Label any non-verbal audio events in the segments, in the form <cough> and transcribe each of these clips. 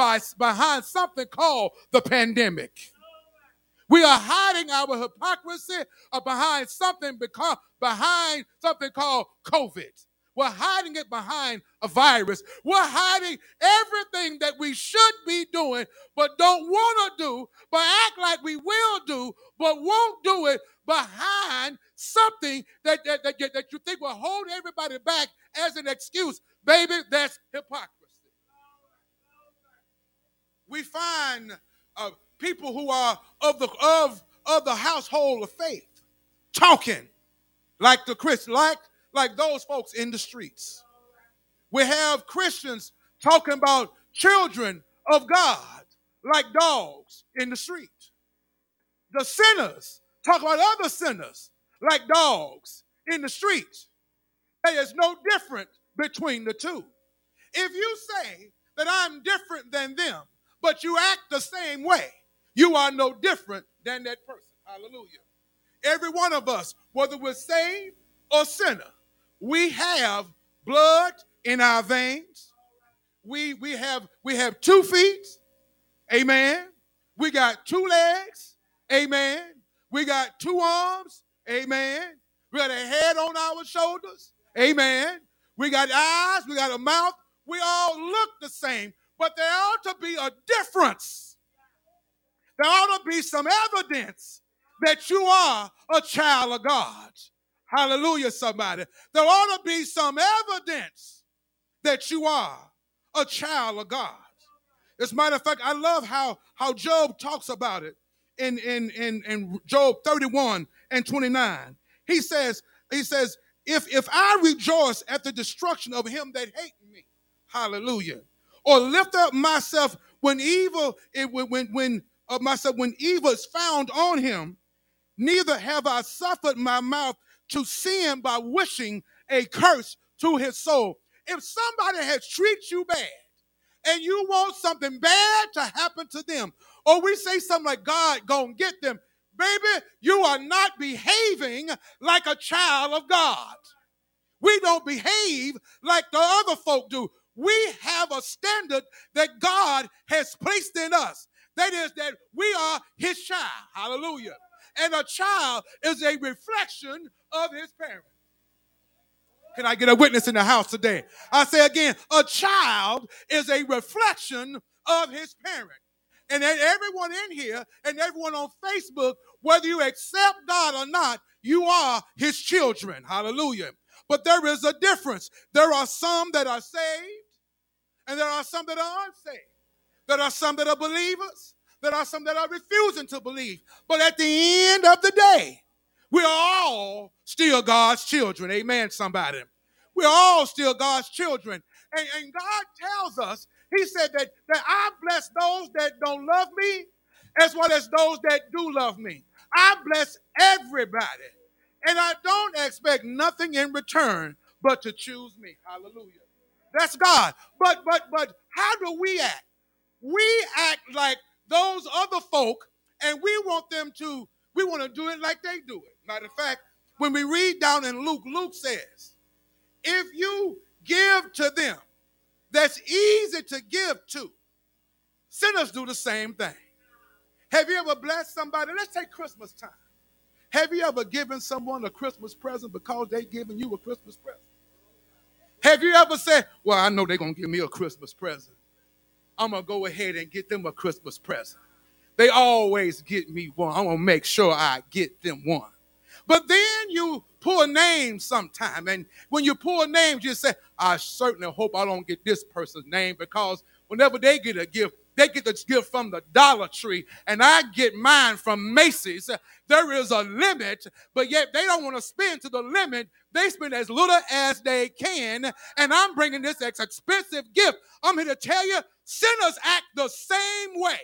by, behind something called the pandemic. We are hiding our hypocrisy behind something because behind something called COVID. We're hiding it behind a virus. We're hiding everything that we should be doing, but don't want to do, but act like we will do, but won't do it behind something that, that, that, that you think will hold everybody back as an excuse. Baby, that's hypocrisy. We find uh, people who are of the of of the household of faith talking like the like like those folks in the streets. We have Christians talking about children of God like dogs in the street. The sinners talk about other sinners like dogs in the street. There is no difference between the two. If you say that I'm different than them, but you act the same way, you are no different than that person. Hallelujah. Every one of us, whether we're saved or sinner, we have blood in our veins. We, we, have, we have two feet. Amen. We got two legs. Amen. We got two arms. Amen. We got a head on our shoulders. Amen. We got eyes. We got a mouth. We all look the same, but there ought to be a difference. There ought to be some evidence that you are a child of God. Hallelujah, somebody. There ought to be some evidence that you are a child of God. As a matter of fact, I love how, how Job talks about it in, in, in, in Job 31 and 29. He says, he says, if, if I rejoice at the destruction of him that hate me, hallelujah, or lift up myself when evil, when, when, when of myself, when evil is found on him, neither have I suffered my mouth to sin by wishing a curse to his soul. If somebody has treated you bad and you want something bad to happen to them, or we say something like God gonna get them, baby, you are not behaving like a child of God. We don't behave like the other folk do. We have a standard that God has placed in us. That is that we are his child. Hallelujah. And a child is a reflection of his parent. Can I get a witness in the house today? I say again, a child is a reflection of his parent. And everyone in here and everyone on Facebook, whether you accept God or not, you are his children. Hallelujah. But there is a difference. There are some that are saved, and there are some that are unsaved. There are some that are believers, there are some that are refusing to believe. But at the end of the day, we're all still God's children. Amen, somebody. We're all still God's children. And, and God tells us, He said that, that I bless those that don't love me as well as those that do love me. I bless everybody. And I don't expect nothing in return but to choose me. Hallelujah. That's God. But but but how do we act? We act like those other folk, and we want them to, we want to do it like they do it. Matter of fact, when we read down in Luke, Luke says, if you give to them that's easy to give to, sinners do the same thing. Have you ever blessed somebody? Let's take Christmas time. Have you ever given someone a Christmas present because they giving you a Christmas present? Have you ever said, Well, I know they're going to give me a Christmas present. I'm going to go ahead and get them a Christmas present. They always get me one. I'm going to make sure I get them one. But then you pull names sometime. And when you pull names, you say, I certainly hope I don't get this person's name because whenever they get a gift, they get the gift from the Dollar Tree, and I get mine from Macy's. There is a limit, but yet they don't want to spend to the limit. They spend as little as they can, and I'm bringing this expensive gift. I'm here to tell you, sinners act the same way.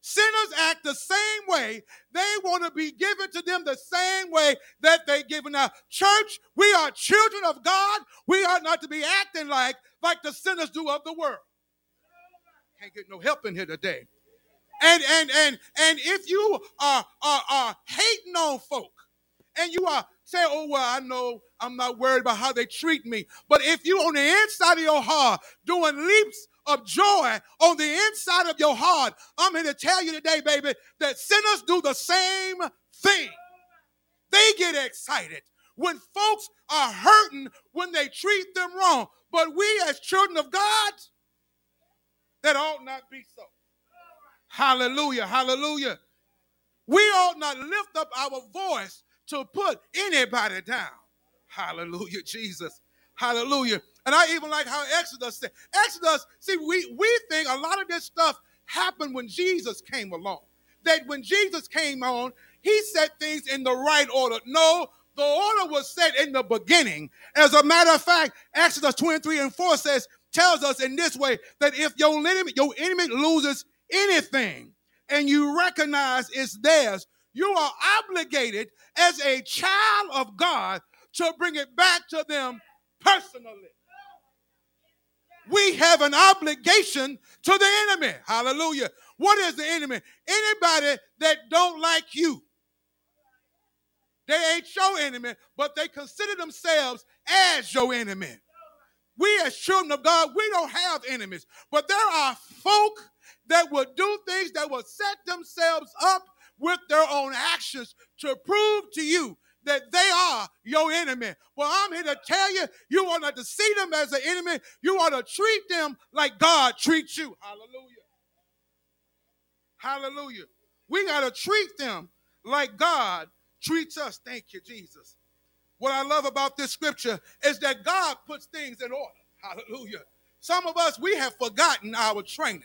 Sinners act the same way. They want to be given to them the same way that they given out. Church, we are children of God. We are not to be acting like like the sinners do of the world. Can't get no help in here today. And and and and if you are are, are hating on folk and you are saying, oh well, I know I'm not worried about how they treat me. But if you on the inside of your heart doing leaps of joy on the inside of your heart. I'm here to tell you today, baby, that sinners do the same thing. They get excited when folks are hurting when they treat them wrong. But we, as children of God, that ought not be so. Hallelujah, hallelujah. We ought not lift up our voice to put anybody down. Hallelujah, Jesus. Hallelujah. And I even like how Exodus said, Exodus, see, we, we think a lot of this stuff happened when Jesus came along. That when Jesus came on, he set things in the right order. No, the order was set in the beginning. As a matter of fact, Exodus 23 and 4 says, tells us in this way that if your enemy, your enemy loses anything and you recognize it's theirs, you are obligated as a child of God to bring it back to them personally. We have an obligation to the enemy. Hallelujah. What is the enemy? Anybody that don't like you. They ain't your enemy, but they consider themselves as your enemy. We as children of God, we don't have enemies, but there are folk that will do things that will set themselves up with their own actions to prove to you that they are your enemy. Well, I'm here to tell you, you want not to see them as an enemy. You want to treat them like God treats you. Hallelujah. Hallelujah. We got to treat them like God treats us. Thank you, Jesus. What I love about this scripture is that God puts things in order. Hallelujah. Some of us, we have forgotten our training.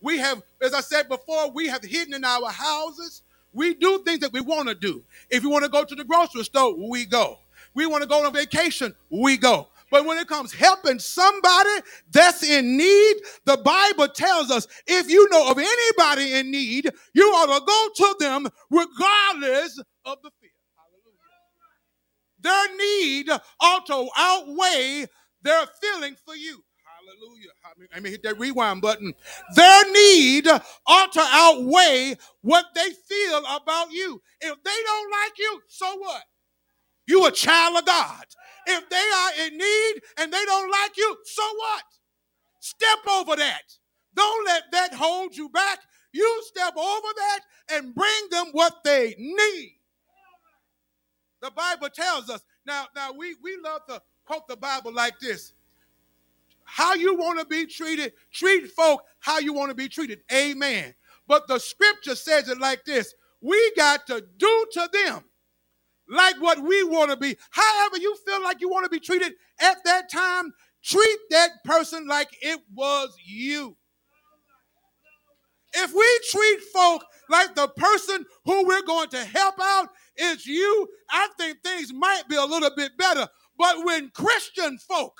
We have, as I said before, we have hidden in our houses. We do things that we want to do. If you want to go to the grocery store, we go. We want to go on vacation, we go. But when it comes helping somebody that's in need, the Bible tells us if you know of anybody in need, you ought to go to them regardless of the fear. Hallelujah. Their need ought to outweigh their feeling for you. Hallelujah. Let me hit that rewind button. Their need ought to outweigh what they feel about you. If they don't like you, so what? You a child of God. If they are in need and they don't like you, so what? Step over that. Don't let that hold you back. You step over that and bring them what they need. The Bible tells us. Now, now we, we love to quote the Bible like this. How you want to be treated, treat folk how you want to be treated. Amen. But the scripture says it like this we got to do to them like what we want to be. However, you feel like you want to be treated at that time, treat that person like it was you. If we treat folk like the person who we're going to help out is you, I think things might be a little bit better. But when Christian folk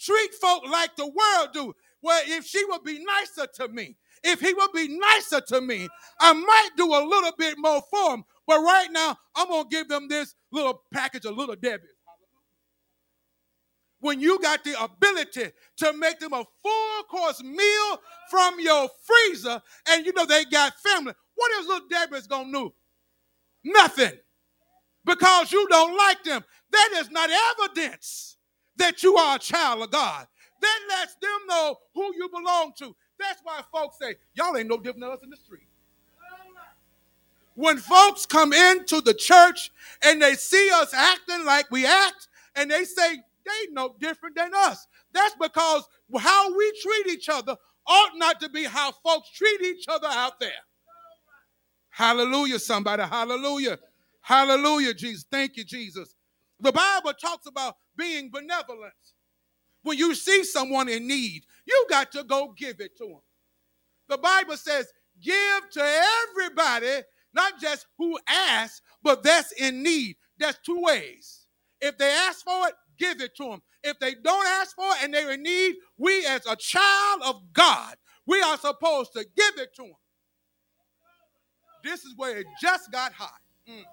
treat folk like the world do, well, if she would be nicer to me, if he would be nicer to me, I might do a little bit more for him. But right now, I'm going to give them this little package of little Debbie. When you got the ability to make them a full course meal from your freezer and you know they got family, what is little Debbie's going to do? Nothing. Because you don't like them. That is not evidence that you are a child of God. That lets them know who you belong to. That's why folks say, y'all ain't no different than us in the street. When folks come into the church and they see us acting like we act, and they say they no different than us. That's because how we treat each other ought not to be how folks treat each other out there. Hallelujah, somebody. Hallelujah. Hallelujah, Jesus. Thank you, Jesus. The Bible talks about being benevolent. When you see someone in need, you got to go give it to them. The Bible says, give to everybody, not just who asks, but that's in need. That's two ways. If they ask for it, give it to them. If they don't ask for it and they're in need, we as a child of God, we are supposed to give it to them. This is where it just got hot. Mm.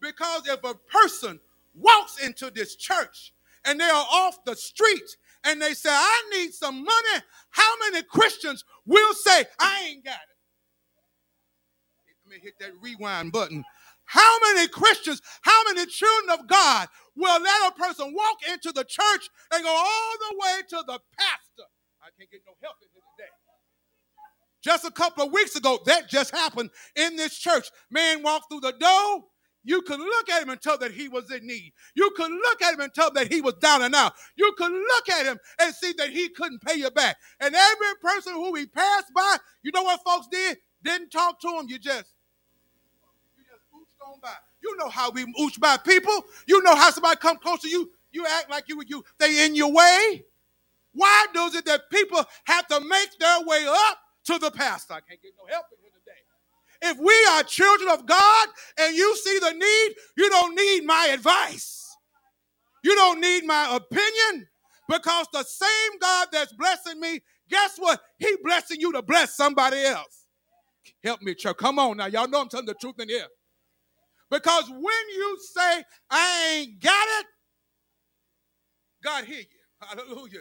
Because if a person walks into this church and they are off the street and they say, I need some money, how many Christians will say, I ain't got it? Let me hit that rewind button. How many Christians, how many children of God will let a person walk into the church and go all the way to the pastor? I can't get no help in here today. Just a couple of weeks ago, that just happened in this church. Man walked through the door. You could look at him and tell that he was in need. You could look at him and tell that he was down and out. You could look at him and see that he couldn't pay you back. And every person who he passed by, you know what folks did? Didn't talk to him. You just, you just ooched on by. You know how we ooch by people. You know how somebody come close to you. You act like you you they in your way. Why does it that people have to make their way up to the pastor? I can't get no help here. If we are children of God and you see the need, you don't need my advice. You don't need my opinion because the same God that's blessing me, guess what? He blessing you to bless somebody else. Help me, church. Come on now. Y'all know I'm telling the truth in here. Because when you say, I ain't got it, God hear you. Hallelujah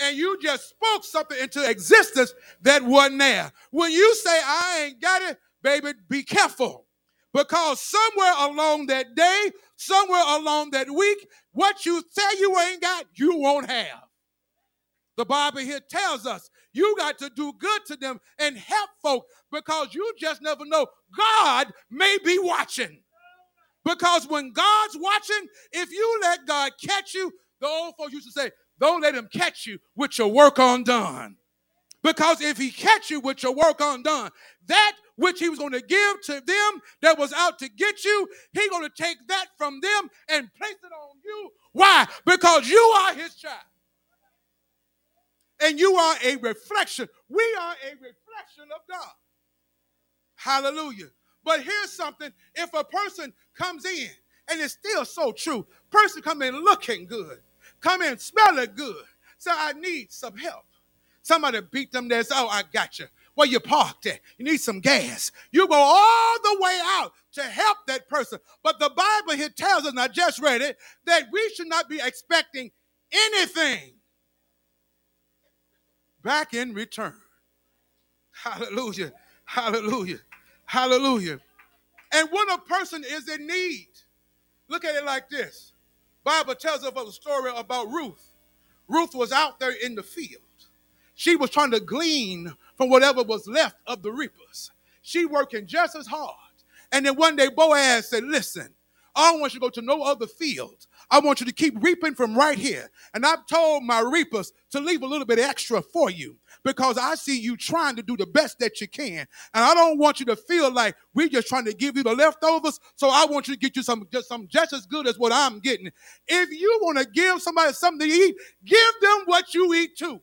and you just spoke something into existence that wasn't there. When you say, I ain't got it, baby, be careful. Because somewhere along that day, somewhere along that week, what you say you ain't got, you won't have. The Bible here tells us you got to do good to them and help folk because you just never know. God may be watching. Because when God's watching, if you let God catch you, the old folks used to say, don't let him catch you with your work undone. Because if he catch you with your work undone, that which he was going to give to them that was out to get you, He's going to take that from them and place it on you. Why? Because you are his child. And you are a reflection. We are a reflection of God. Hallelujah. But here's something. If a person comes in, and it's still so true, person come in looking good, Come in smelling good. So I need some help. Somebody beat them there. Oh, I got you. Where you parked at? You need some gas. You go all the way out to help that person. But the Bible here tells us, and I just read it, that we should not be expecting anything back in return. Hallelujah. Hallelujah. Hallelujah. And when a person is in need, look at it like this Bible tells us about a story about Ruth. Ruth was out there in the field. She was trying to glean from whatever was left of the reapers. She working just as hard. And then one day Boaz said, Listen, I don't want you to go to no other field. I want you to keep reaping from right here. And I've told my reapers to leave a little bit extra for you because I see you trying to do the best that you can. And I don't want you to feel like we're just trying to give you the leftovers. So I want you to get you some just some just as good as what I'm getting. If you want to give somebody something to eat, give them what you eat too.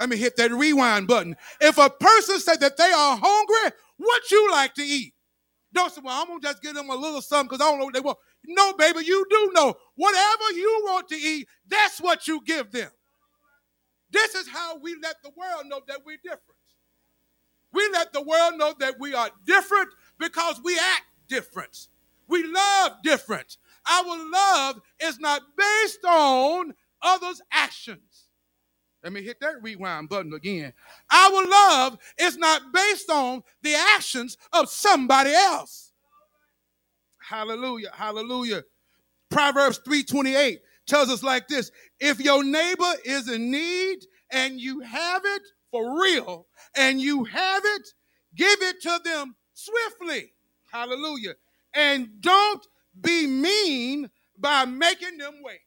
Let me hit that rewind button. If a person said that they are hungry, what you like to eat? Don't say, well, I'm gonna just give them a little something because I don't know what they want. No, baby, you do know. Whatever you want to eat, that's what you give them. This is how we let the world know that we're different. We let the world know that we are different because we act different. We love different. Our love is not based on others' actions. Let me hit that rewind button again. Our love is not based on the actions of somebody else. Hallelujah. Hallelujah. Proverbs 3:28 tells us like this if your neighbor is in need and you have it for real and you have it, give it to them swiftly. Hallelujah. And don't be mean by making them wait.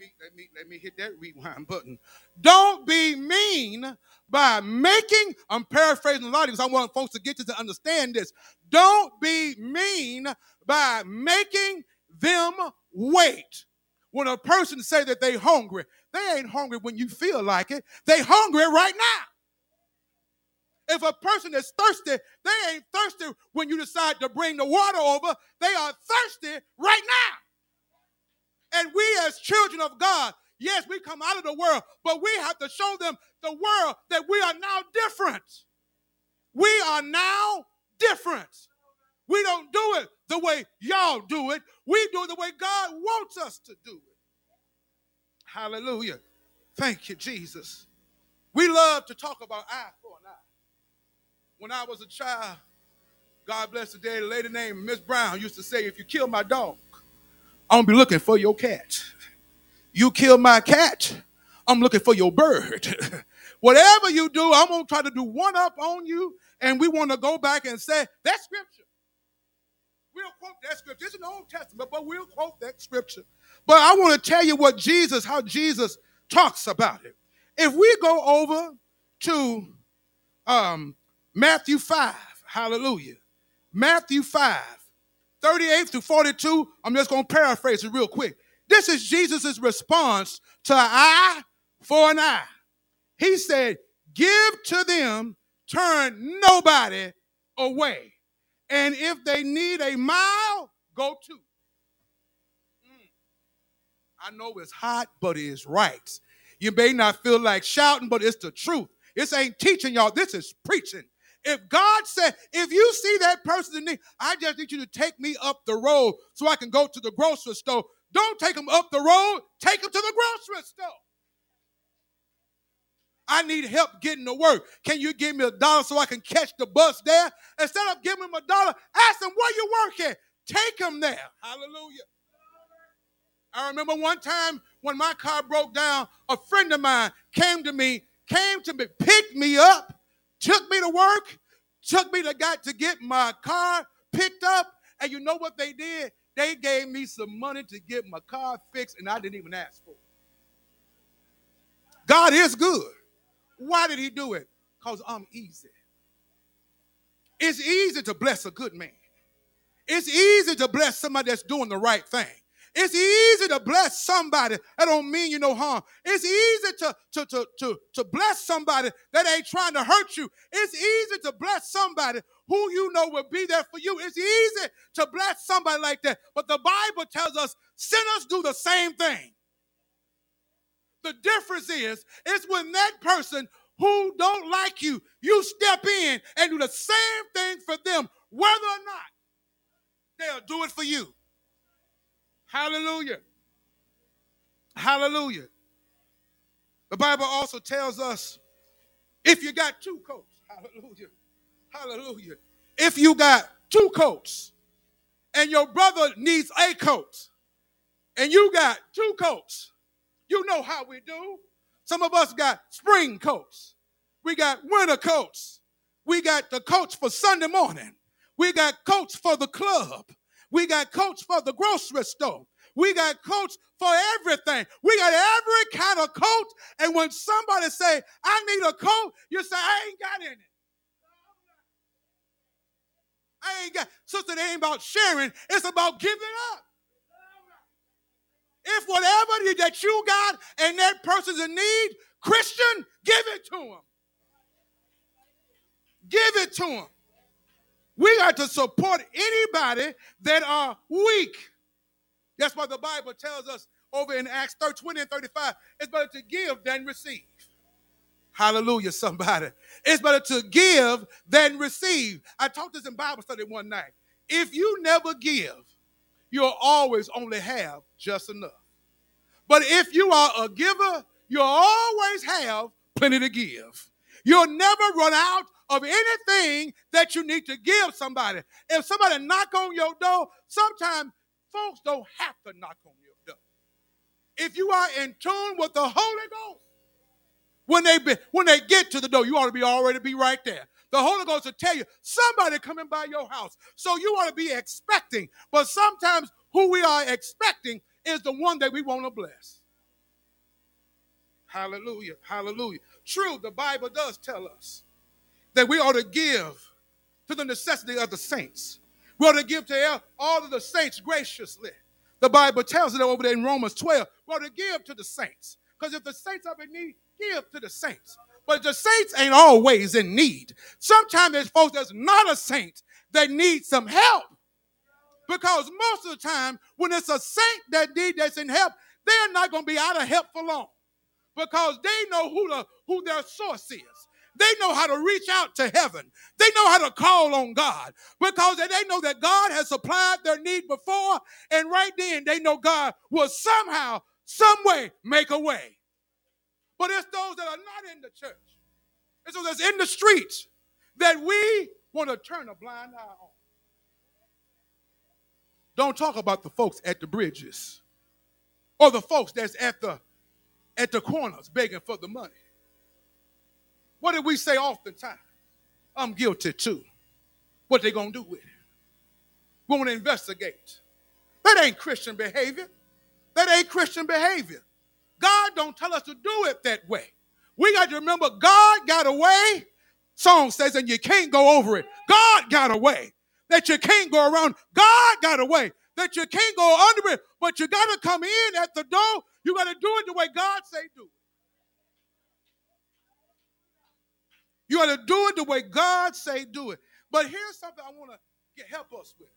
Let me let me let me hit that rewind <laughs> button. Don't be mean by making, I'm paraphrasing a lot because I want folks to get to, to understand this. Don't be mean by making them wait. When a person say that they hungry, they ain't hungry when you feel like it. They hungry right now. If a person is thirsty, they ain't thirsty when you decide to bring the water over. They are thirsty right now. And we as children of God, yes, we come out of the world, but we have to show them the world that we are now different. We are now different. We don't do it the way y'all do it. We do it the way God wants us to do it. Hallelujah. Thank you, Jesus. We love to talk about eye for an eye. When I was a child, God bless the day, a lady named Miss Brown used to say, if you kill my dog, I'm gonna be looking for your cat. You kill my cat, I'm looking for your bird. <laughs> Whatever you do, I'm to try to do one up on you. And we want to go back and say, that scripture. We'll quote that scripture. It's an Old Testament, but we'll quote that scripture. But I want to tell you what Jesus, how Jesus talks about it. If we go over to um, Matthew 5, hallelujah. Matthew 5, 38 through 42, I'm just going to paraphrase it real quick. This is Jesus' response to eye for an eye. He said, Give to them, turn nobody away. And if they need a mile, go two. Mm. I know it's hot, but it's right. You may not feel like shouting, but it's the truth. This ain't teaching y'all, this is preaching. If God said, if you see that person in need, I just need you to take me up the road so I can go to the grocery store. Don't take them up the road, take them to the grocery store. I need help getting to work. Can you give me a dollar so I can catch the bus there? Instead of giving him a dollar, ask him where you work at. Take him there. Hallelujah. I remember one time when my car broke down, a friend of mine came to me, came to me, picked me up, took me to work, took me to got to get my car picked up, and you know what they did? They gave me some money to get my car fixed, and I didn't even ask for it. God is good. Why did he do it? Because I'm easy. It's easy to bless a good man. It's easy to bless somebody that's doing the right thing. It's easy to bless somebody that don't mean you no harm. It's easy to, to, to, to, to bless somebody that ain't trying to hurt you. It's easy to bless somebody who you know will be there for you. It's easy to bless somebody like that. But the Bible tells us sinners do the same thing. The difference is, it's when that person who don't like you, you step in and do the same thing for them, whether or not they'll do it for you. Hallelujah. Hallelujah. The Bible also tells us if you got two coats, hallelujah, hallelujah. If you got two coats and your brother needs a coat and you got two coats, you know how we do. Some of us got spring coats. We got winter coats. We got the coats for Sunday morning. We got coats for the club. We got coats for the grocery store. We got coats for everything. We got every kind of coat. And when somebody say, I need a coat, you say, I ain't got any. I ain't got, sister, it ain't about sharing. It's about giving up. If whatever that you got and that person's in need, Christian, give it to them. Give it to them. We got to support anybody that are weak. That's what the Bible tells us over in Acts 30, 20 and 35. It's better to give than receive. Hallelujah, somebody. It's better to give than receive. I taught this in Bible study one night. If you never give, you'll always only have just enough. But if you are a giver, you'll always have plenty to give. You'll never run out of anything that you need to give somebody. If somebody knock on your door, sometimes folks don't have to knock on your door. If you are in tune with the Holy Ghost, when they be, when they get to the door, you ought to be already be right there. The Holy Ghost will tell you somebody coming by your house. So you ought to be expecting. But sometimes who we are expecting is the one that we want to bless. Hallelujah. Hallelujah. True, the Bible does tell us that we ought to give to the necessity of the saints. We ought to give to all of the saints graciously. The Bible tells it over there in Romans 12. We ought to give to the saints. Because if the saints are in need, give to the saints. But the saints ain't always in need. Sometimes there's folks that's not a saint that need some help. Because most of the time, when it's a saint that need that's in help, they're not going to be out of help for long. Because they know who the who their source is. They know how to reach out to heaven. They know how to call on God because they know that God has supplied their need before, and right then they know God will somehow, some way make a way. But it's those that are not in the church, it's those that's in the streets that we want to turn a blind eye on. Don't talk about the folks at the bridges or the folks that's at the at the corners begging for the money. What did we say oftentimes? I'm guilty too. What they gonna do with it? We to investigate. That ain't Christian behavior. That ain't Christian behavior. God don't tell us to do it that way. We got to remember God got a way. Song says, and you can't go over it. God got a way that you can't go around. God got a way that you can't go under it, but you got to come in at the door. You got to do it the way God say do it. You got to do it the way God say do it. But here's something I want to help us with.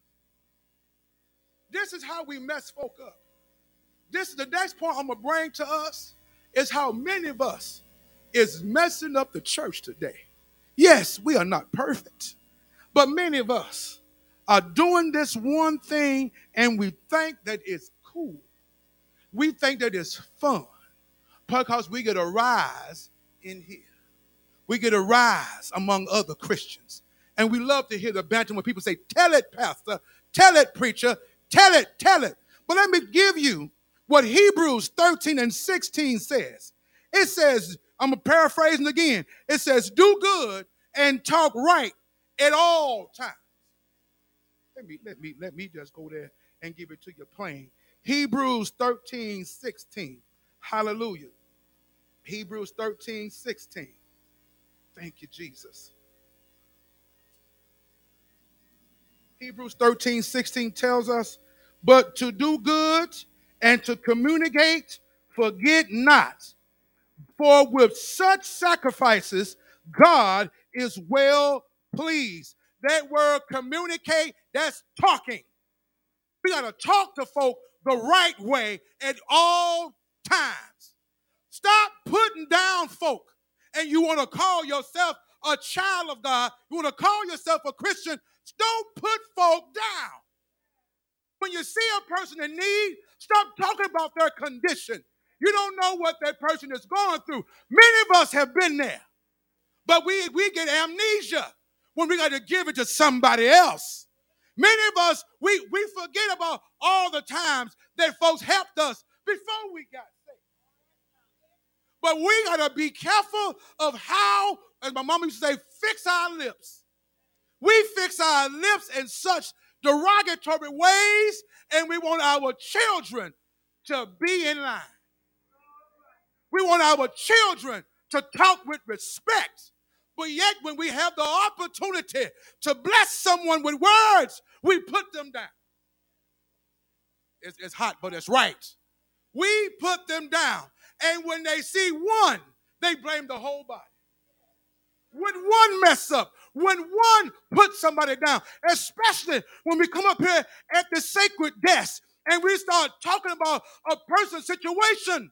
This is how we mess folk up. This is the next point I'm gonna bring to us is how many of us is messing up the church today. Yes, we are not perfect, but many of us are doing this one thing and we think that it's cool. We think that it's fun because we get a rise in here. We get a rise among other Christians. And we love to hear the banter when people say, Tell it, Pastor, tell it, preacher, tell it, tell it. But let me give you what Hebrews 13 and 16 says. It says, I'm paraphrasing again. It says, Do good and talk right at all times. Let me, let me, let me just go there and give it to you plain. Hebrews 13, 16. Hallelujah. Hebrews 13, 16. Thank you, Jesus. Hebrews 13, 16 tells us, but to do good and to communicate, forget not. For with such sacrifices, God is well pleased. That word communicate, that's talking. We got to talk to folk the right way at all times. Stop putting down folk and you want to call yourself a child of God, you want to call yourself a Christian, don't put folk down. When you see a person in need, stop talking about their condition. You don't know what that person is going through. Many of us have been there, but we, we get amnesia when we got to give it to somebody else. Many of us, we, we forget about all the times that folks helped us before we got but we got to be careful of how, as my mom used to say, fix our lips. We fix our lips in such derogatory ways, and we want our children to be in line. We want our children to talk with respect. But yet, when we have the opportunity to bless someone with words, we put them down. It's, it's hot, but it's right. We put them down. And when they see one, they blame the whole body. When one mess up, when one puts somebody down, especially when we come up here at the sacred desk and we start talking about a person's situation,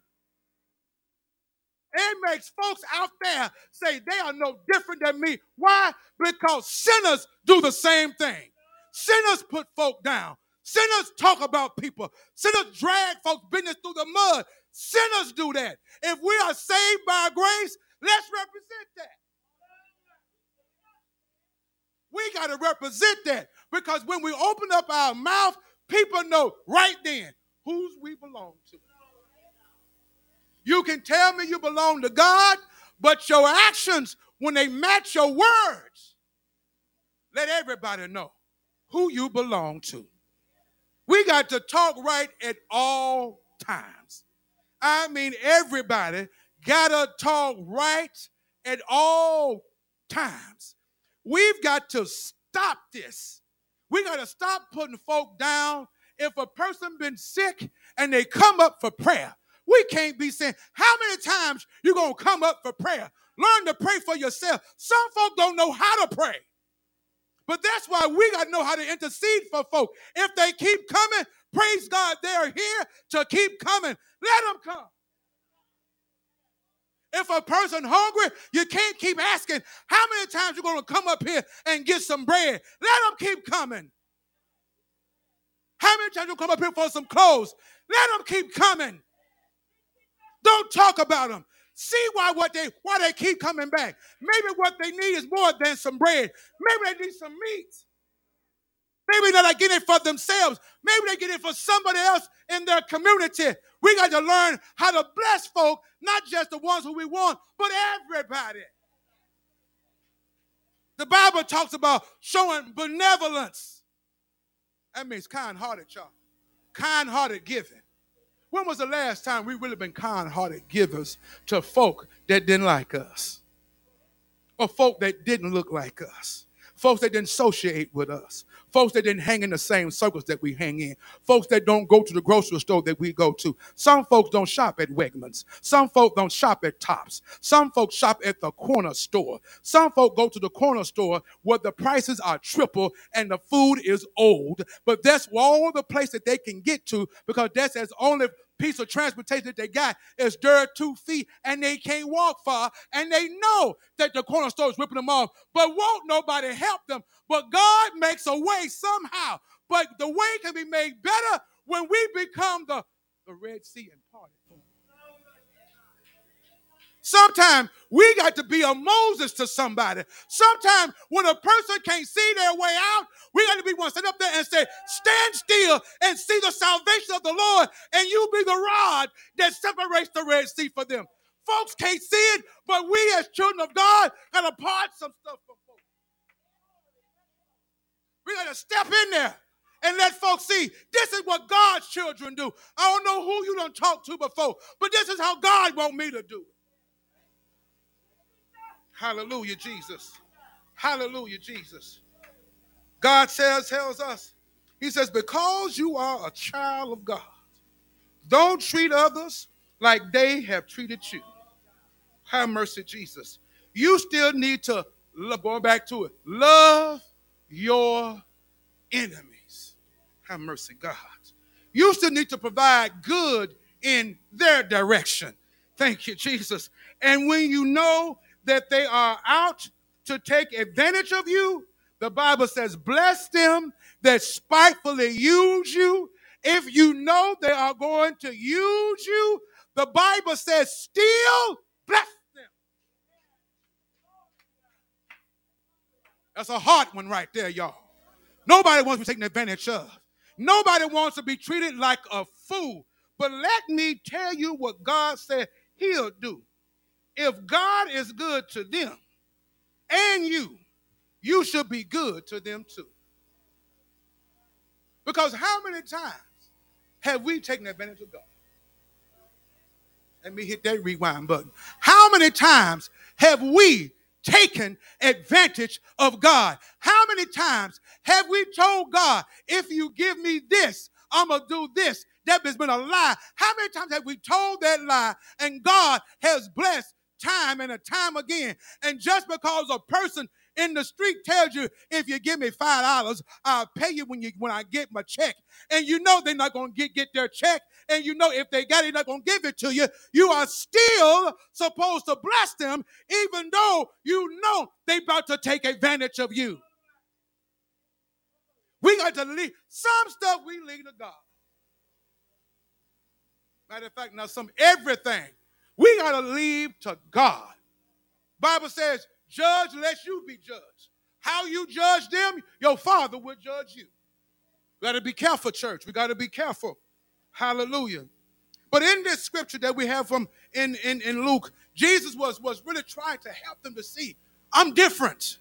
it makes folks out there say they are no different than me. Why? Because sinners do the same thing. Sinners put folk down. Sinners talk about people. Sinners drag folks' business through the mud. Sinners do that. If we are saved by grace, let's represent that. We got to represent that because when we open up our mouth, people know right then whose we belong to. You can tell me you belong to God, but your actions, when they match your words, let everybody know who you belong to. We got to talk right at all times. I mean, everybody got to talk right at all times. We've got to stop this. We got to stop putting folk down. If a person been sick and they come up for prayer, we can't be saying, how many times you going to come up for prayer? Learn to pray for yourself. Some folk don't know how to pray. But that's why we got to know how to intercede for folk. If they keep coming, praise God, they're here to keep coming. Let them come. If a person hungry, you can't keep asking, how many times you're going to come up here and get some bread? Let them keep coming. How many times you come up here for some clothes? Let them keep coming. Don't talk about them. See why what they why they keep coming back. Maybe what they need is more than some bread. Maybe they need some meat. Maybe they're not getting it for themselves. Maybe they get it for somebody else in their community. We got to learn how to bless folk, not just the ones who we want, but everybody. The Bible talks about showing benevolence. That means kind hearted, y'all. Kind hearted giving. When was the last time we really been kind hearted givers to folk that didn't like us? Or folk that didn't look like us? Folks that didn't associate with us. Folks that didn't hang in the same circles that we hang in. Folks that don't go to the grocery store that we go to. Some folks don't shop at Wegmans. Some folks don't shop at Tops. Some folks shop at the corner store. Some folks go to the corner store where the prices are triple and the food is old. But that's all the place that they can get to because that's as only piece of transportation that they got is dirt two feet and they can't walk far and they know that the corner store is ripping them off, but won't nobody help them. But God makes a way somehow. But the way can be made better when we become the, the Red Sea and party. Sometimes we got to be a Moses to somebody. Sometimes when a person can't see their way out, we got to be one stand up there and say, Stand still and see the salvation of the Lord, and you be the rod that separates the Red Sea for them. Folks can't see it, but we as children of God got to part some stuff from folks. We got to step in there and let folks see this is what God's children do. I don't know who you don't talk to before, but this is how God want me to do it. Hallelujah, Jesus. Hallelujah, Jesus. God says, tells us, He says, because you are a child of God, don't treat others like they have treated you. Have mercy, Jesus. You still need to, going back to it, love your enemies. Have mercy, God. You still need to provide good in their direction. Thank you, Jesus. And when you know that they are out to take advantage of you, the Bible says, bless them that spitefully use you. If you know they are going to use you, the Bible says, still bless them. That's a hard one right there, y'all. Nobody wants to be taken advantage of. Nobody wants to be treated like a fool. But let me tell you what God said he'll do if God is good to them and you, you should be good to them too. Because how many times have we taken advantage of God? Let me hit that rewind button. How many times have we taken advantage of God? How many times have we told God, if you give me this, I'm going to do this? That has been a lie. How many times have we told that lie and God has blessed time and a time again. And just because a person in the street tells you, if you give me five dollars, I'll pay you when you when I get my check. And you know they're not gonna get, get their check, and you know if they got it, they're not gonna give it to you. You are still supposed to bless them, even though you know they about to take advantage of you. We got to leave some stuff we leave to God. Matter of fact, now some everything we got to leave to God. Bible says, judge lest you be judged. How you judge them, your father will judge you. We got to be careful, church. We got to be careful. Hallelujah. But in this scripture that we have from in, in, in Luke, Jesus was, was really trying to help them to see I'm different.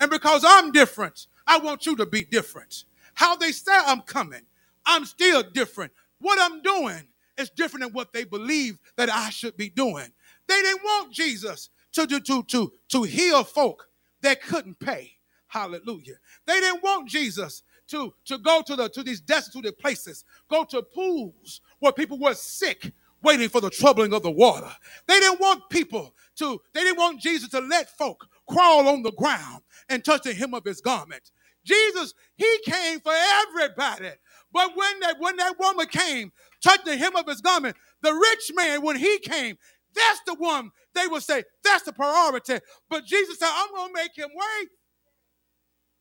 And because I'm different, I want you to be different. How they say I'm coming, I'm still different. What I'm doing, is different than what they believe that I should be doing. They didn't want Jesus to, to, to, to, to heal folk that couldn't pay. Hallelujah. They didn't want Jesus to, to go to, the, to these destitute places, go to pools where people were sick, waiting for the troubling of the water. They didn't want people to, they didn't want Jesus to let folk crawl on the ground and touch the hem of his garment. Jesus, he came for everybody. But when that when that woman came, touched the hem of his garment, the rich man, when he came, that's the one they would say, that's the priority. But Jesus said, I'm gonna make him wait.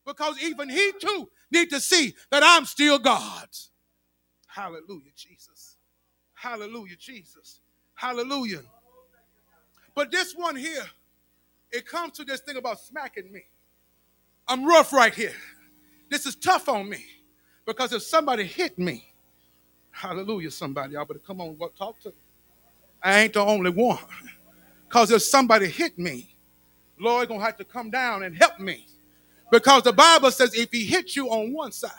Because even he too need to see that I'm still God. Hallelujah, Jesus. Hallelujah, Jesus. Hallelujah. But this one here, it comes to this thing about smacking me. I'm rough right here. This is tough on me because if somebody hit me, hallelujah, somebody, y'all better come on, talk to me. I ain't the only one. Because if somebody hit me, Lord gonna have to come down and help me. Because the Bible says if he hits you on one side,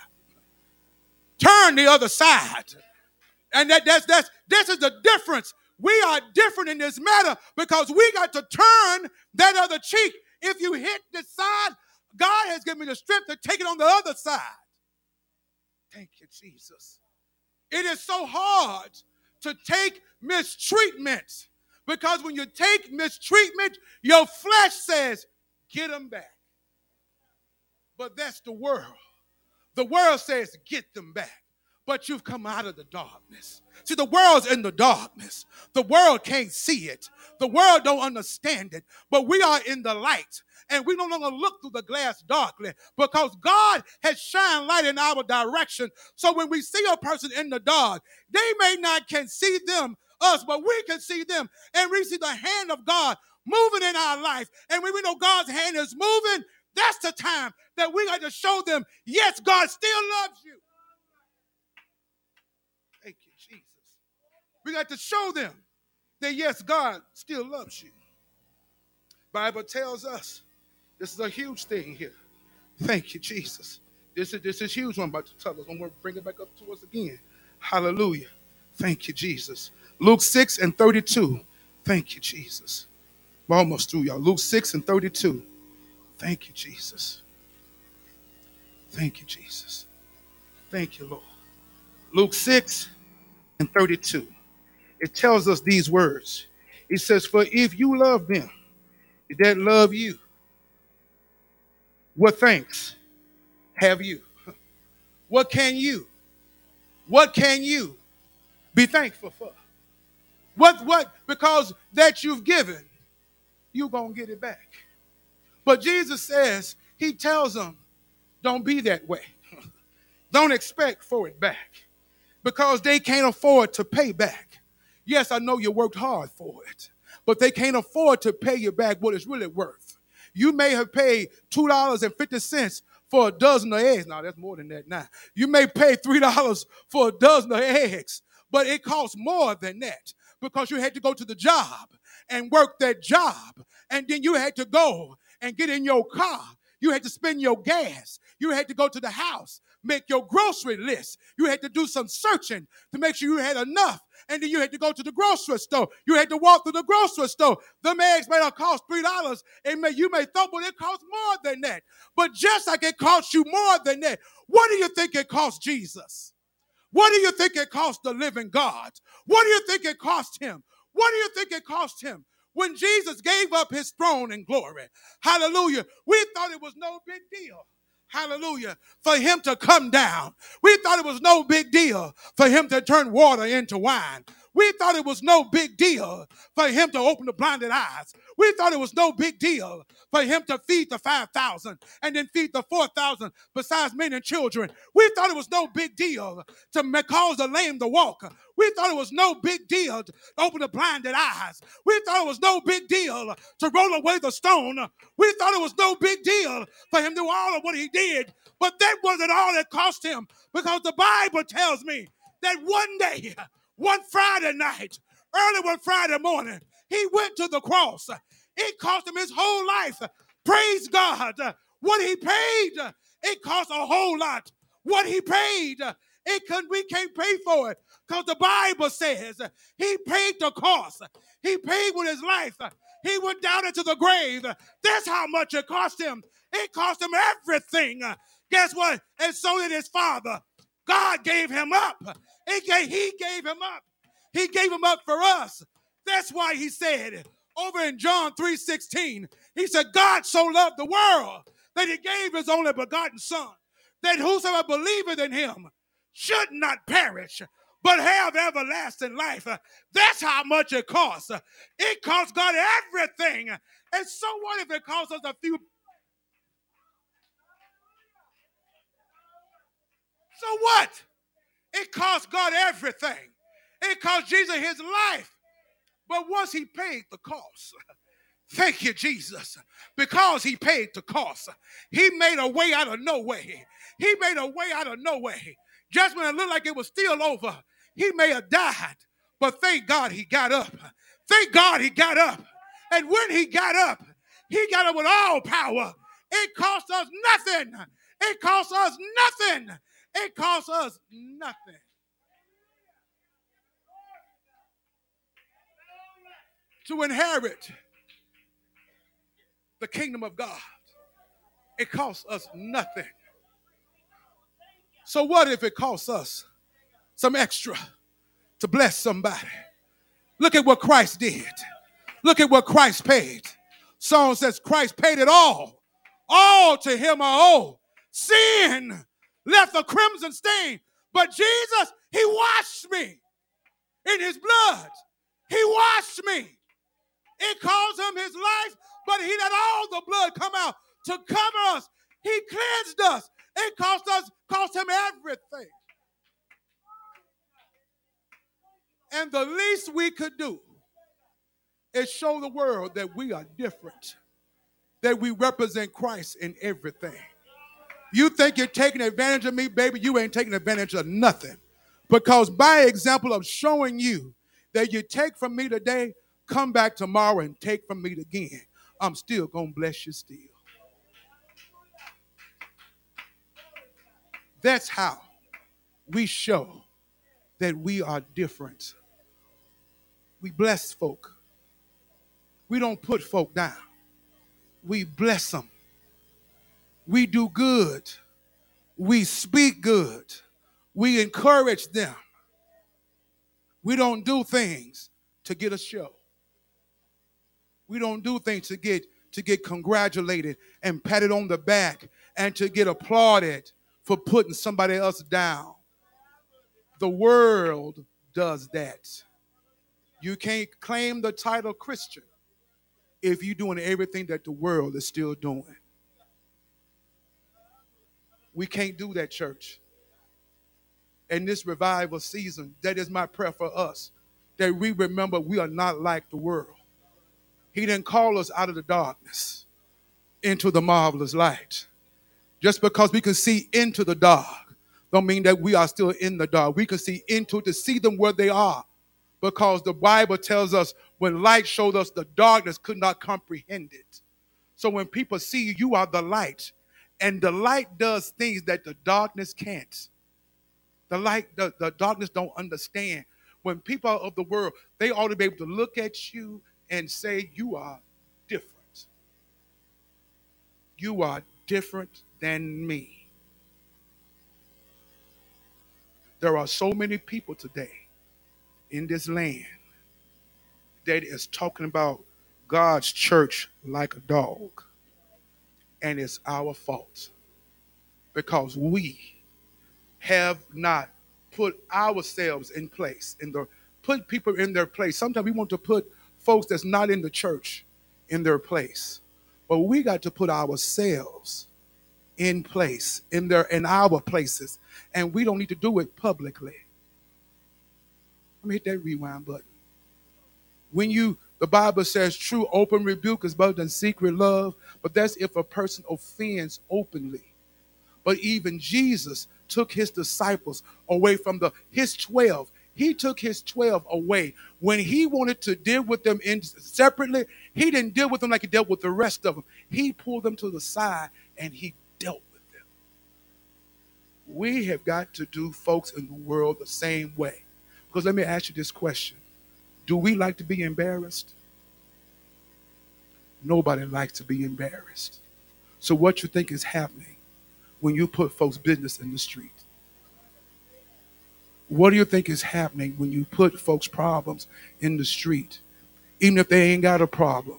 turn the other side. And that, that's that's this is the difference. We are different in this matter because we got to turn that other cheek. If you hit this side, God has given me the strength to take it on the other side. Thank you, Jesus. It is so hard to take mistreatment because when you take mistreatment, your flesh says, get them back. But that's the world. The world says, get them back but you've come out of the darkness. See, the world's in the darkness. The world can't see it. The world don't understand it. But we are in the light. And we no longer look through the glass darkly because God has shined light in our direction. So when we see a person in the dark, they may not can see them, us, but we can see them. And we see the hand of God moving in our life. And when we know God's hand is moving, that's the time that we got to show them, yes, God still loves you. Thank you, Jesus. We got to show them that yes, God still loves you. Bible tells us this is a huge thing here. Thank you, Jesus. This is this is huge one about to tell us. I'm going to bring it back up to us again. Hallelujah. Thank you, Jesus. Luke 6 and 32. Thank you, Jesus. We're almost through, y'all. Luke 6 and 32. Thank you, Jesus. Thank you, Jesus. Thank you, Lord. Luke 6 and 32 it tells us these words. It says, For if you love them that love you, what thanks have you? What can you? What can you be thankful for? What, what, because that you've given, you're going to get it back. But Jesus says, He tells them, don't be that way. <laughs> don't expect for it back because they can't afford to pay back. Yes, I know you worked hard for it, but they can't afford to pay you back what it's really worth. You may have paid $2.50 for a dozen of eggs. Now, that's more than that now. You may pay $3 for a dozen of eggs, but it costs more than that because you had to go to the job and work that job. And then you had to go and get in your car. You had to spend your gas. You had to go to the house, make your grocery list. You had to do some searching to make sure you had enough and then you had to go to the grocery store. You had to walk through the grocery store. Them eggs may have cost three dollars, and may you may thought, but it costs more than that. But just like it costs you more than that, what do you think it cost Jesus? What do you think it cost the living God? What do you think it cost him? What do you think it cost him? When Jesus gave up his throne and glory, hallelujah, we thought it was no big deal hallelujah, for him to come down. We thought it was no big deal for him to turn water into wine. We thought it was no big deal for him to open the blinded eyes. We thought it was no big deal for him to feed the 5,000 and then feed the 4,000 besides men and children. We thought it was no big deal to cause the lame to walk. We thought it was no big deal to open the blinded eyes. We thought it was no big deal to roll away the stone. We thought it was no big deal for him to do all of what he did. But that wasn't all it cost him because the Bible tells me that one day, one Friday night, early one Friday morning, he went to the cross. It cost him his whole life. Praise God. What he paid, it cost a whole lot. What he paid, it could we can't pay for it because the Bible says he paid the cost. He paid with his life. He went down into the grave. That's how much it cost him. It cost him everything. Guess what? And so did his father. God gave him up. He gave, he gave him up. He gave him up for us. That's why he said over in John 3:16, he said, God so loved the world that he gave his only begotten son, that whosoever believeth in him should not perish, but have everlasting life. That's how much it costs. It costs God everything. And so what if it costs us a few? So what? It cost God everything. It cost Jesus his life. But once he paid the cost, <laughs> Thank you, Jesus. Because he paid the cost. He made a way out of no way. He made a way out of no way. Just when it looked like it was still over, he may have died. But thank God he got up. Thank God he got up. And when he got up, he got up with all power. It cost us nothing. It cost us nothing. It costs us nothing. To inherit the kingdom of God, it costs us nothing. So, what if it costs us some extra to bless somebody? Look at what Christ did. Look at what Christ paid. Song says Christ paid it all. All to him are owed. Sin left a crimson stain, but Jesus, he washed me in his blood. He washed me. It cost him his life, but he let all the blood come out to cover us. He cleansed us. It cost us, cost him everything. And the least we could do is show the world that we are different, that we represent Christ in everything. You think you're taking advantage of me, baby? You ain't taking advantage of nothing. Because by example of showing you that you take from me today, come back tomorrow and take from me again, I'm still going to bless you still. That's how we show that we are different. We bless folk we don't put folk down. We bless them. We do good. We speak good. We encourage them. We don't do things to get a show. We don't do things to get to get congratulated and patted on the back and to get applauded for putting somebody else down. The world does that. You can't claim the title Christian if you're doing everything that the world is still doing. We can't do that, church. In this revival season, that is my prayer for us that we remember we are not like the world. He didn't call us out of the darkness into the marvelous light. Just because we can see into the dark, don't mean that we are still in the dark. We can see into to see them where they are because the Bible tells us when light showed us the darkness could not comprehend it. So when people see you, you are the light. And the light does things that the darkness can't. The light, the, the darkness don't understand. When people of the world, they ought to be able to look at you and say, You are different. You are different than me. There are so many people today in this land that is talking about God's church like a dog. And it's our fault because we have not put ourselves in place in the put people in their place. Sometimes we want to put folks that's not in the church in their place. But we got to put ourselves in place in their in our places and we don't need to do it publicly let me hit that rewind button. When you, the Bible says true open rebuke is better than secret love, but that's if a person offends openly. But even Jesus took his disciples away from the his 12. He took his 12 away. When he wanted to deal with them in separately, he didn't deal with them like he dealt with the rest of them. He pulled them to the side and he dealt with them. We have got to do folks in the world the same way. Because let me ask you this question Do we like to be embarrassed? Nobody likes to be embarrassed. So, what you think is happening when you put folks' business in the street? What do you think is happening when you put folks' problems in the street? Even if they ain't got a problem,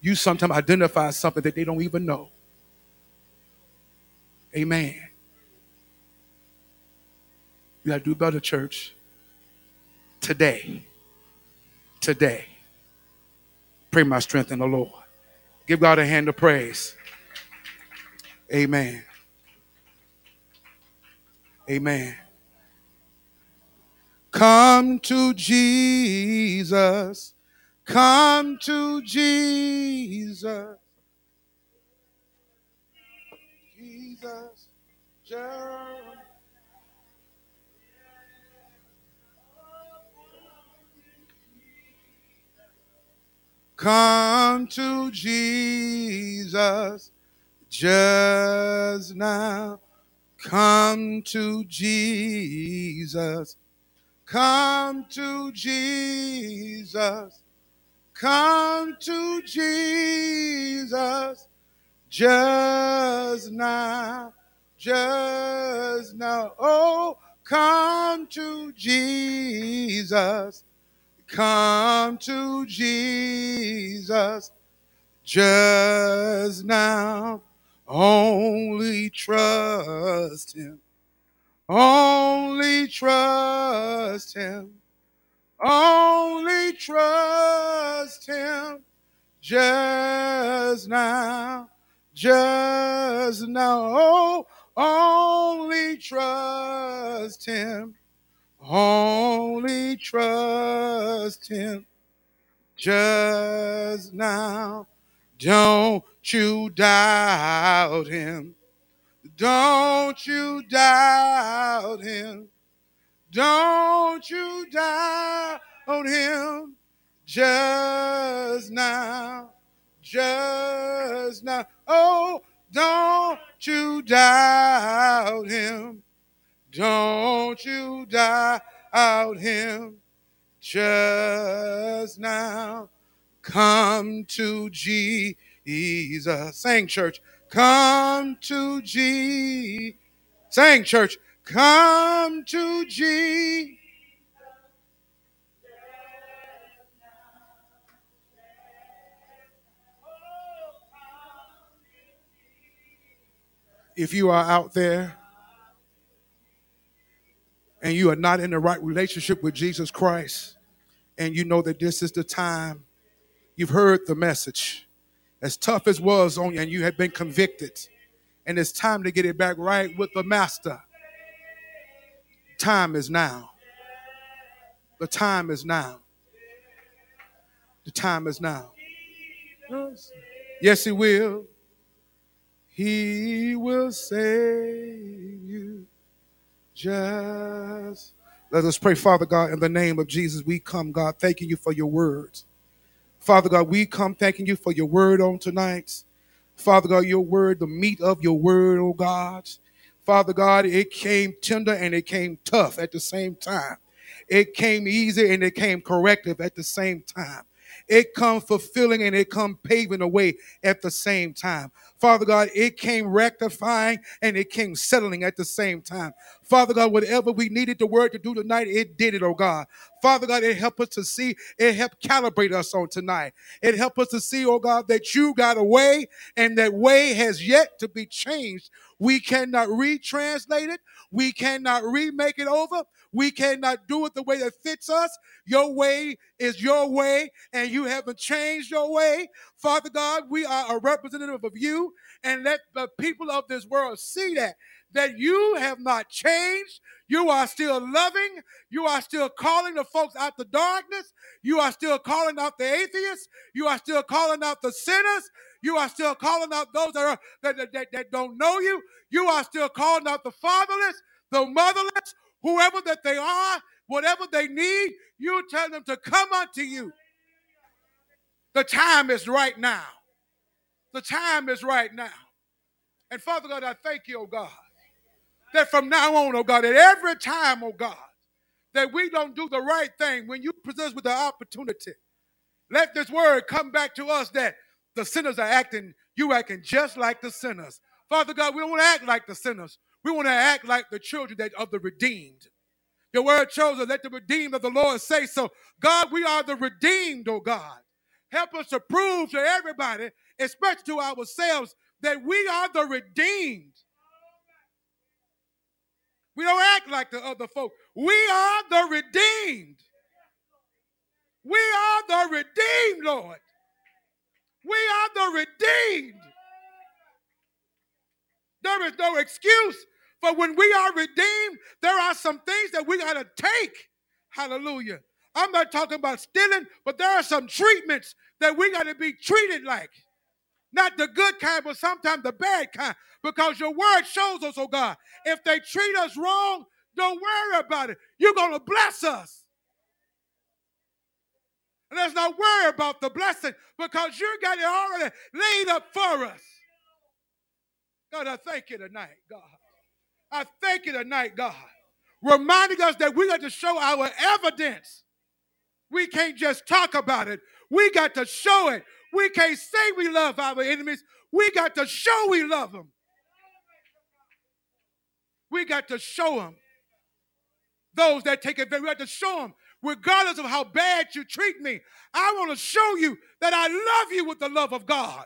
you sometimes identify something that they don't even know. Amen. You got to do better, church today. Today. Pray my strength in the Lord. Give God a hand of praise. Amen. Amen. Come to Jesus. Come to Jesus. Jesus. Just Come to Jesus just now. Come to Jesus. Come to Jesus. Come to Jesus just now. Just now. Oh, come to Jesus. Come to Jesus just now. Only trust him. Only trust him. Only trust him just now. Just now. Oh, only trust him. Only trust him just now. Don't you doubt him. Don't you doubt him. Don't you doubt him just now. Just now. Oh, don't you doubt him. Don't you doubt him just now. Come to Jesus. Sing, church. Come to G. Sing, church. Come to G. If you are out there and you are not in the right relationship with Jesus Christ, and you know that this is the time, you've heard the message, as tough as was on you, and you have been convicted, and it's time to get it back right with the Master. Time is now. The time is now. The time is now. Yes, He will. He will save. Just let us pray, Father God, in the name of Jesus. We come, God, thanking you for your words. Father God, we come thanking you for your word on tonight. Father God, your word, the meat of your word, oh God. Father God, it came tender and it came tough at the same time. It came easy and it came corrective at the same time. It come fulfilling and it come paving the way at the same time. Father God, it came rectifying and it came settling at the same time. Father God, whatever we needed the word to do tonight, it did it, oh God. Father God, it helped us to see, it helped calibrate us on tonight. It helped us to see, oh God, that you got a way and that way has yet to be changed. We cannot retranslate it. We cannot remake it over. We cannot do it the way that fits us. Your way is your way, and you haven't changed your way. Father God, we are a representative of you, and let the people of this world see that. That you have not changed. You are still loving. You are still calling the folks out the darkness. You are still calling out the atheists. You are still calling out the sinners. You are still calling out those that, are, that, that, that don't know you. You are still calling out the fatherless, the motherless, whoever that they are, whatever they need, you tell them to come unto you. The time is right now. The time is right now. And Father God, I thank you, oh God, that from now on, oh God, that every time, oh God, that we don't do the right thing when you present us with the opportunity, let this word come back to us that the sinners are acting, you acting just like the sinners. Father God, we don't want to act like the sinners. We want to act like the children that of the redeemed. Your word shows us, let the redeemed of the Lord say so. God, we are the redeemed, oh God. Help us to prove to everybody, especially to ourselves, that we are the redeemed. We don't act like the other folk. We are the redeemed. We are the redeemed, Lord. We are the redeemed. There is no excuse for when we are redeemed. There are some things that we got to take. Hallelujah. I'm not talking about stealing, but there are some treatments that we got to be treated like. Not the good kind, but sometimes the bad kind. Because your word shows us, oh God, if they treat us wrong, don't worry about it. You're going to bless us. And let's not worry about the blessing because you got it already laid up for us. God, I thank you tonight, God. I thank you tonight, God. Reminding us that we got to show our evidence. We can't just talk about it. We got to show it. We can't say we love our enemies. We got to show we love them. We got to show them. Those that take advantage, we got to show them, regardless of how bad you treat me. I want to show you that I love you with the love of God.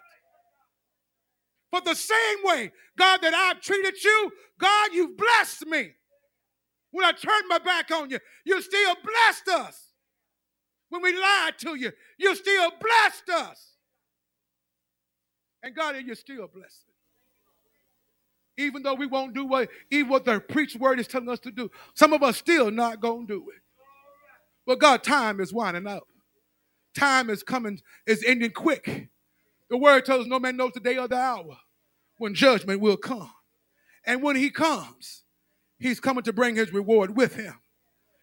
But the same way, God, that I've treated you, God, you've blessed me. When I turned my back on you, you still blessed us. When we lied to you, you still blessed us. And God, you're still blessed. Even though we won't do what even what the preached word is telling us to do, some of us still not gonna do it. But God, time is winding up. Time is coming, is ending quick. The word tells us no man knows the day or the hour when judgment will come. And when he comes, he's coming to bring his reward with him.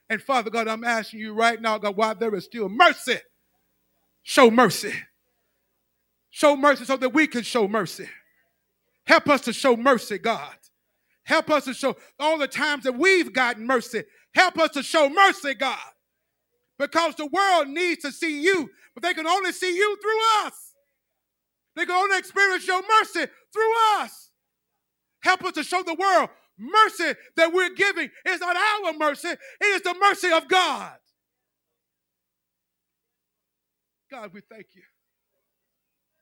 And Father God, I'm asking you right now, God, while there is still mercy, show mercy. Show mercy so that we can show mercy. Help us to show mercy, God. Help us to show all the times that we've gotten mercy. Help us to show mercy, God. Because the world needs to see you, but they can only see you through us. They can only experience your mercy through us. Help us to show the world mercy that we're giving is not our mercy, it is the mercy of God. God, we thank you.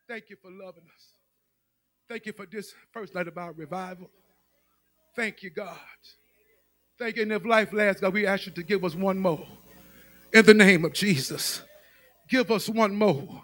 Thank you for loving us. Thank you for this first night about revival. Thank you, God. Thank you. And if life lasts, God, we ask you to give us one more. In the name of Jesus, give us one more.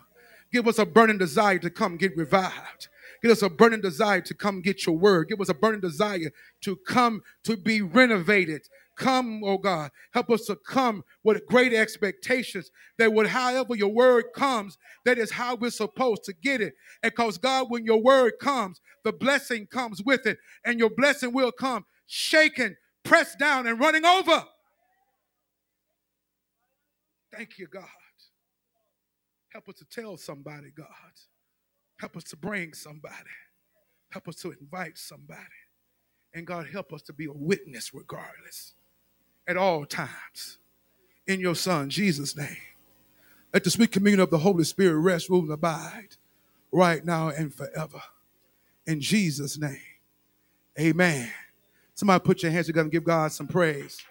Give us a burning desire to come get revived. Give us a burning desire to come get your word. Give us a burning desire to come to be renovated. Come, oh God, help us to come with great expectations that would, however your word comes, that is how we're supposed to get it. And because God, when your word comes, the blessing comes with it, and your blessing will come shaken, pressed down, and running over. Thank you, God. Help us to tell somebody, God. Help us to bring somebody. Help us to invite somebody. And God, help us to be a witness regardless at all times. In your Son, Jesus' name. Let the sweet communion of the Holy Spirit rest, rule, and abide right now and forever. In Jesus' name. Amen. Somebody put your hands together and give God some praise.